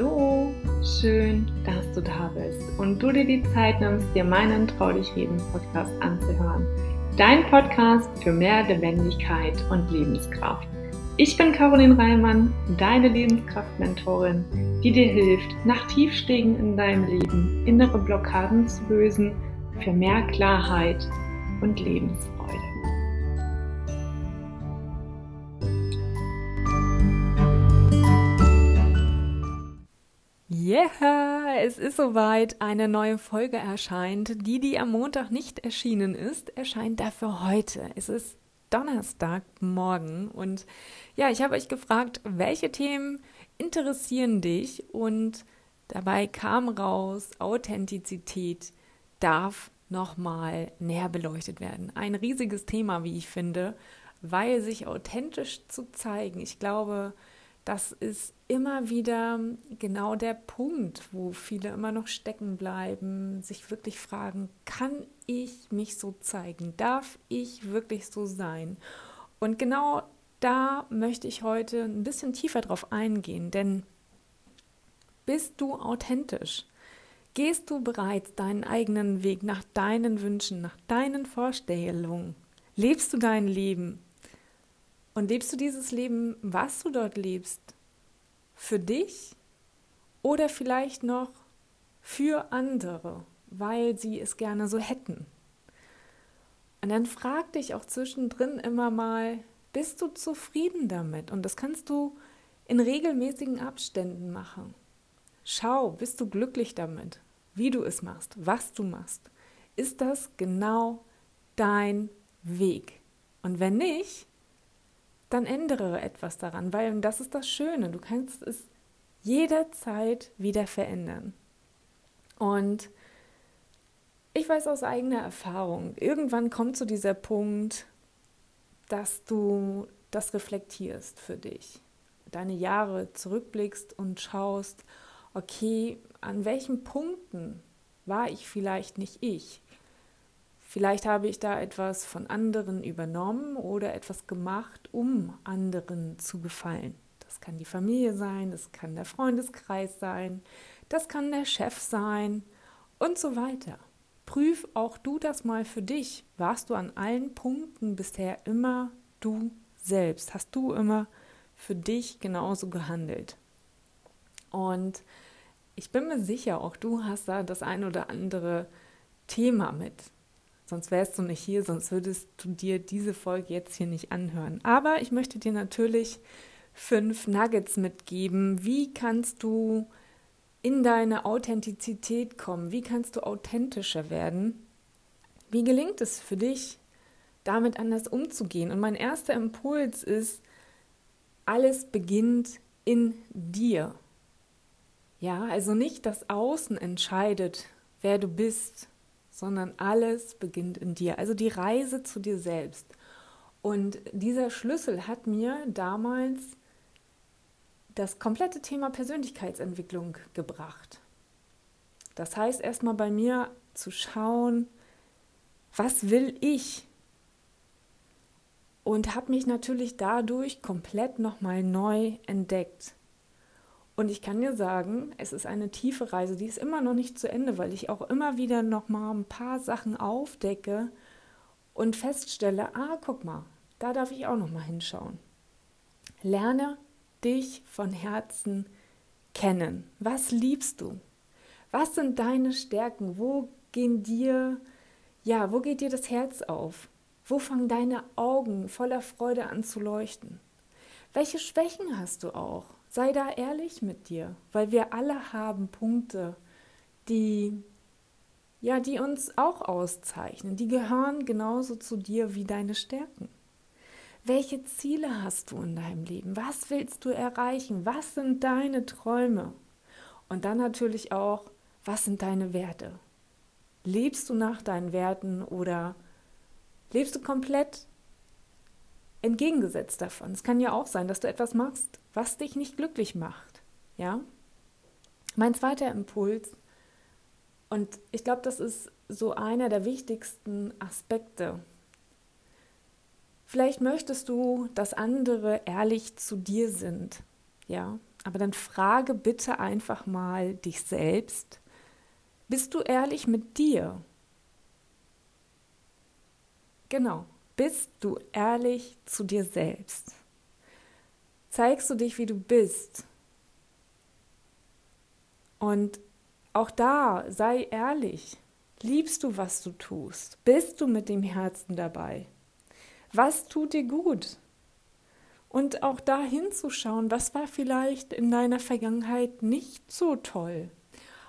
Hallo, schön, dass du da bist und du dir die Zeit nimmst, dir meinen Trau dich reden Podcast anzuhören. Dein Podcast für mehr Lebendigkeit und Lebenskraft. Ich bin Caroline Reimann, deine Lebenskraft-Mentorin, die dir hilft, nach Tiefstegen in deinem Leben innere Blockaden zu lösen für mehr Klarheit und Lebensfreude. Yeah, es ist soweit. Eine neue Folge erscheint. Die, die am Montag nicht erschienen ist, erscheint dafür heute. Es ist Donnerstagmorgen und ja, ich habe euch gefragt, welche Themen interessieren dich und dabei kam raus, Authentizität darf nochmal näher beleuchtet werden. Ein riesiges Thema, wie ich finde, weil sich authentisch zu zeigen, ich glaube, das ist immer wieder genau der Punkt, wo viele immer noch stecken bleiben, sich wirklich fragen, kann ich mich so zeigen? Darf ich wirklich so sein? Und genau da möchte ich heute ein bisschen tiefer drauf eingehen, denn bist du authentisch? Gehst du bereits deinen eigenen Weg nach deinen Wünschen, nach deinen Vorstellungen? Lebst du dein Leben? Und lebst du dieses Leben, was du dort lebst, für dich oder vielleicht noch für andere, weil sie es gerne so hätten? Und dann frag dich auch zwischendrin immer mal, bist du zufrieden damit? Und das kannst du in regelmäßigen Abständen machen. Schau, bist du glücklich damit, wie du es machst, was du machst? Ist das genau dein Weg? Und wenn nicht, dann ändere etwas daran, weil das ist das Schöne, du kannst es jederzeit wieder verändern. Und ich weiß aus eigener Erfahrung, irgendwann kommt zu dieser Punkt, dass du das reflektierst für dich, deine Jahre zurückblickst und schaust, okay, an welchen Punkten war ich vielleicht nicht ich? Vielleicht habe ich da etwas von anderen übernommen oder etwas gemacht, um anderen zu gefallen. Das kann die Familie sein, das kann der Freundeskreis sein, das kann der Chef sein und so weiter. Prüf auch du das mal für dich. Warst du an allen Punkten bisher immer du selbst? Hast du immer für dich genauso gehandelt? Und ich bin mir sicher, auch du hast da das ein oder andere Thema mit. Sonst wärst du nicht hier, sonst würdest du dir diese Folge jetzt hier nicht anhören. Aber ich möchte dir natürlich fünf Nuggets mitgeben. Wie kannst du in deine Authentizität kommen? Wie kannst du authentischer werden? Wie gelingt es für dich, damit anders umzugehen? Und mein erster Impuls ist, alles beginnt in dir. Ja, also nicht das Außen entscheidet, wer du bist, sondern alles beginnt in dir. Also die Reise zu dir selbst. Und dieser Schlüssel hat mir damals das komplette Thema Persönlichkeitsentwicklung gebracht. Das heißt erstmal bei mir zu schauen, was will ich? Und habe mich natürlich dadurch komplett nochmal neu entdeckt. Und ich kann dir sagen, es ist eine tiefe Reise, die ist immer noch nicht zu Ende, weil ich auch immer wieder noch mal ein paar Sachen aufdecke und feststelle, ah, guck mal, da darf ich auch noch mal hinschauen. Lerne dich von Herzen kennen. Was liebst du? Was sind deine Stärken? Wo gehen dir ja, wo geht dir das Herz auf? Wo fangen deine Augen voller Freude an zu leuchten? Welche Schwächen hast du auch? Sei da ehrlich mit dir, weil wir alle haben Punkte, die ja, die uns auch auszeichnen. Die gehören genauso zu dir wie deine Stärken. Welche Ziele hast du in deinem Leben? Was willst du erreichen? Was sind deine Träume? Und dann natürlich auch, was sind deine Werte? Lebst du nach deinen Werten oder lebst du komplett entgegengesetzt davon. Es kann ja auch sein, dass du etwas machst, was dich nicht glücklich macht. Ja? Mein zweiter Impuls, und ich glaube, das ist so einer der wichtigsten Aspekte. Vielleicht möchtest du, dass andere ehrlich zu dir sind. Ja, Aber dann frage bitte einfach mal dich selbst, bist du ehrlich mit dir? Genau, bist du ehrlich zu dir selbst? Zeigst du dich, wie du bist? Und auch da sei ehrlich. Liebst du, was du tust? Bist du mit dem Herzen dabei? Was tut dir gut? Und auch da hinzuschauen, was war vielleicht in deiner Vergangenheit nicht so toll?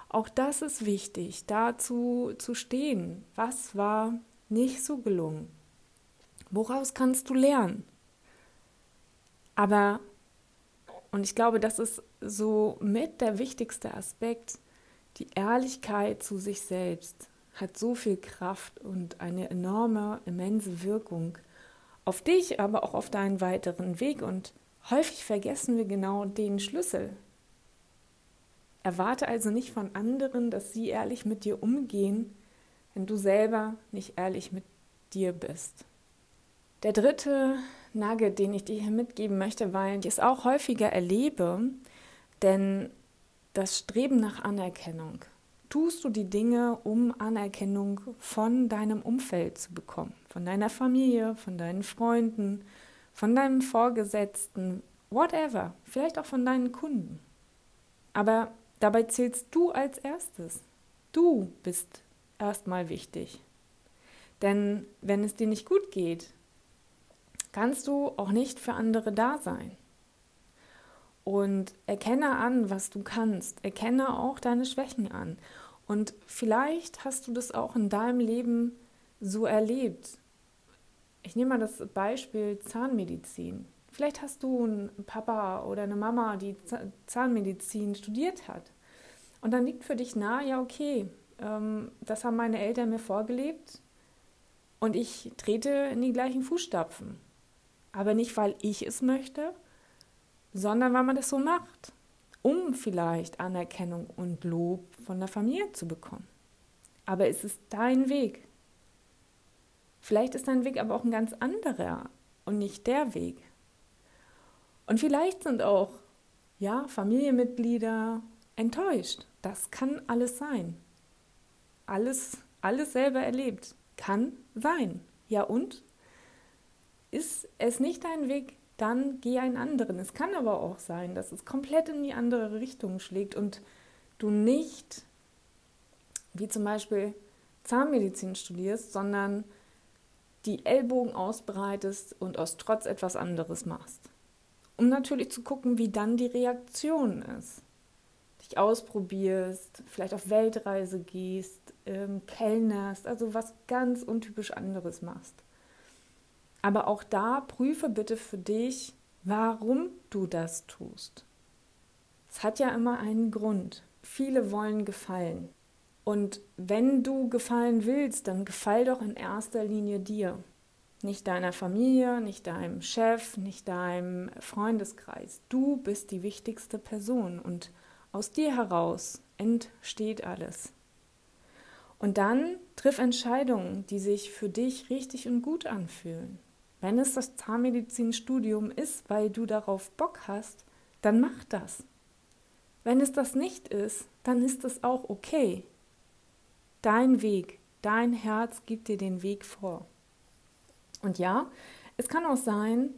Auch das ist wichtig, dazu zu stehen. Was war nicht so gelungen? Woraus kannst du lernen? Aber, und ich glaube, das ist so mit der wichtigste Aspekt, die Ehrlichkeit zu sich selbst hat so viel Kraft und eine enorme, immense Wirkung auf dich, aber auch auf deinen weiteren Weg. Und häufig vergessen wir genau den Schlüssel. Erwarte also nicht von anderen, dass sie ehrlich mit dir umgehen, wenn du selber nicht ehrlich mit dir bist. Der dritte Nugget, den ich dir hier mitgeben möchte, weil ich es auch häufiger erlebe, denn das Streben nach Anerkennung. Tust du die Dinge, um Anerkennung von deinem Umfeld zu bekommen, von deiner Familie, von deinen Freunden, von deinem Vorgesetzten, whatever, vielleicht auch von deinen Kunden. Aber dabei zählst du als erstes. Du bist erstmal wichtig. Denn wenn es dir nicht gut geht, kannst du auch nicht für andere da sein. Und erkenne an, was du kannst. Erkenne auch deine Schwächen an. Und vielleicht hast du das auch in deinem Leben so erlebt. Ich nehme mal das Beispiel Zahnmedizin. Vielleicht hast du einen Papa oder eine Mama, die Zahnmedizin studiert hat. Und dann liegt für dich nahe, ja, okay, ähm, das haben meine Eltern mir vorgelebt und ich trete in die gleichen Fußstapfen. Aber nicht, weil ich es möchte, sondern weil man das so macht, um vielleicht Anerkennung und Lob von der Familie zu bekommen. Aber es ist dein Weg. Vielleicht ist dein Weg aber auch ein ganz anderer und nicht der Weg. Und vielleicht sind auch ja, Familienmitglieder enttäuscht. Das kann alles sein. Alles, alles selber erlebt. Kann sein. Ja und? Ist es nicht dein Weg, dann geh einen anderen. Es kann aber auch sein, dass es komplett in die andere Richtung schlägt und du nicht, wie zum Beispiel Zahnmedizin studierst, sondern die Ellbogen ausbreitest und aus Trotz etwas anderes machst. Um natürlich zu gucken, wie dann die Reaktion ist. Dich ausprobierst, vielleicht auf Weltreise gehst, ähm, kellnerst, also was ganz untypisch anderes machst. Aber auch da prüfe bitte für dich, warum du das tust. Es hat ja immer einen Grund. Viele wollen gefallen. Und wenn du gefallen willst, dann gefall doch in erster Linie dir. Nicht deiner Familie, nicht deinem Chef, nicht deinem Freundeskreis. Du bist die wichtigste Person und aus dir heraus entsteht alles. Und dann triff Entscheidungen, die sich für dich richtig und gut anfühlen. Wenn es das Zahnmedizinstudium ist, weil du darauf Bock hast, dann mach das. Wenn es das nicht ist, dann ist es auch okay. Dein Weg, dein Herz gibt dir den Weg vor. Und ja, es kann auch sein,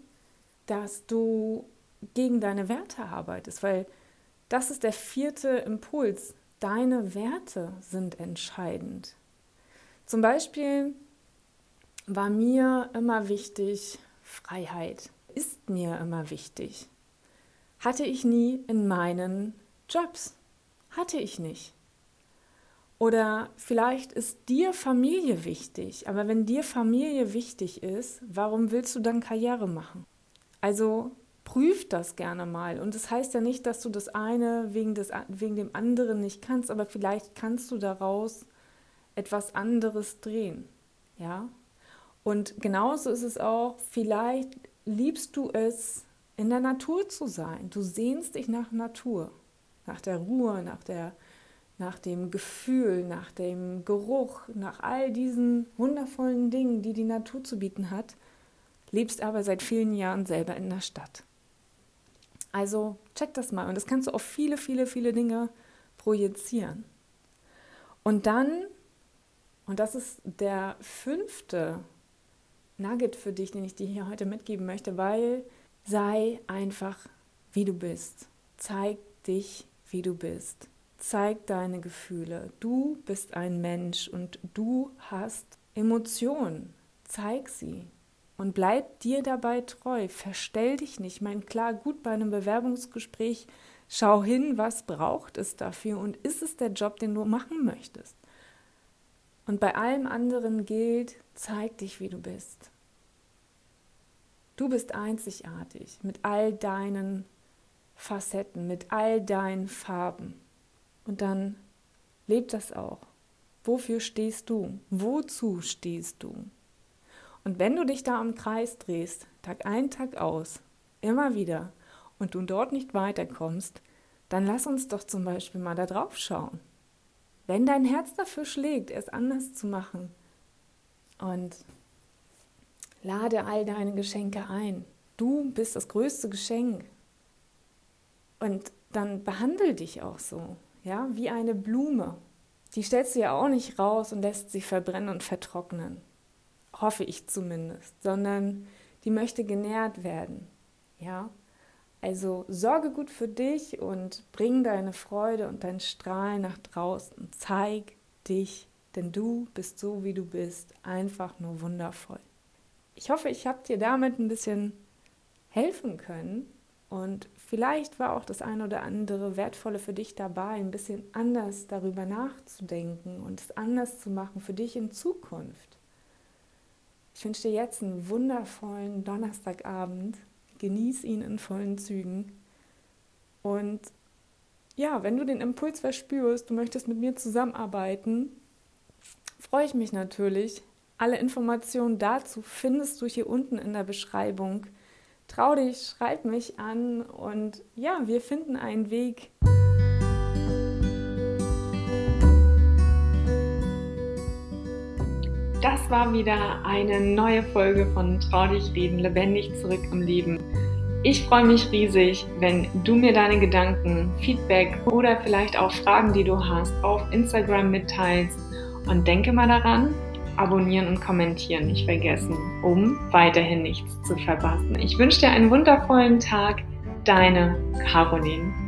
dass du gegen deine Werte arbeitest, weil das ist der vierte Impuls. Deine Werte sind entscheidend. Zum Beispiel war mir immer wichtig Freiheit. Ist mir immer wichtig. Hatte ich nie in meinen Jobs. Hatte ich nicht. Oder vielleicht ist dir Familie wichtig, aber wenn dir Familie wichtig ist, warum willst du dann Karriere machen? Also prüf das gerne mal. Und das heißt ja nicht, dass du das eine wegen, des, wegen dem anderen nicht kannst, aber vielleicht kannst du daraus etwas anderes drehen. Ja, und genauso ist es auch, vielleicht liebst du es, in der Natur zu sein. Du sehnst dich nach Natur, nach der Ruhe, nach, der, nach dem Gefühl, nach dem Geruch, nach all diesen wundervollen Dingen, die die Natur zu bieten hat, lebst aber seit vielen Jahren selber in der Stadt. Also check das mal und das kannst du auf viele, viele, viele Dinge projizieren. Und dann, und das ist der fünfte Nugget für dich, den ich dir hier heute mitgeben möchte, weil sei einfach, wie du bist. Zeig dich, wie du bist. Zeig deine Gefühle. Du bist ein Mensch und du hast Emotionen. Zeig sie. Und bleib dir dabei treu. Verstell dich nicht. Ich meine, klar, gut bei einem Bewerbungsgespräch, schau hin, was braucht es dafür und ist es der Job, den du machen möchtest. Und bei allem anderen gilt, zeig dich, wie du bist. Du bist einzigartig mit all deinen Facetten, mit all deinen Farben. Und dann leb das auch. Wofür stehst du? Wozu stehst du? Und wenn du dich da im Kreis drehst, Tag ein, Tag aus, immer wieder, und du dort nicht weiterkommst, dann lass uns doch zum Beispiel mal da drauf schauen. Wenn dein Herz dafür schlägt, es anders zu machen und lade all deine Geschenke ein. Du bist das größte Geschenk. Und dann behandle dich auch so, ja, wie eine Blume. Die stellst du ja auch nicht raus und lässt sie verbrennen und vertrocknen. Hoffe ich zumindest, sondern die möchte genährt werden, ja. Also sorge gut für dich und bring deine Freude und dein Strahlen nach draußen. Zeig dich, denn du bist so, wie du bist, einfach nur wundervoll. Ich hoffe, ich habe dir damit ein bisschen helfen können und vielleicht war auch das eine oder andere Wertvolle für dich dabei, ein bisschen anders darüber nachzudenken und es anders zu machen für dich in Zukunft. Ich wünsche dir jetzt einen wundervollen Donnerstagabend genieß ihn in vollen Zügen. Und ja, wenn du den Impuls verspürst, du möchtest mit mir zusammenarbeiten, freue ich mich natürlich. Alle Informationen dazu findest du hier unten in der Beschreibung. Trau dich, schreib mich an und ja, wir finden einen Weg. Das war wieder eine neue Folge von Trau dich reden, lebendig zurück im Leben. Ich freue mich riesig, wenn du mir deine Gedanken, Feedback oder vielleicht auch Fragen, die du hast, auf Instagram mitteilst. Und denke mal daran, abonnieren und kommentieren nicht vergessen, um weiterhin nichts zu verpassen. Ich wünsche dir einen wundervollen Tag. Deine Caroline.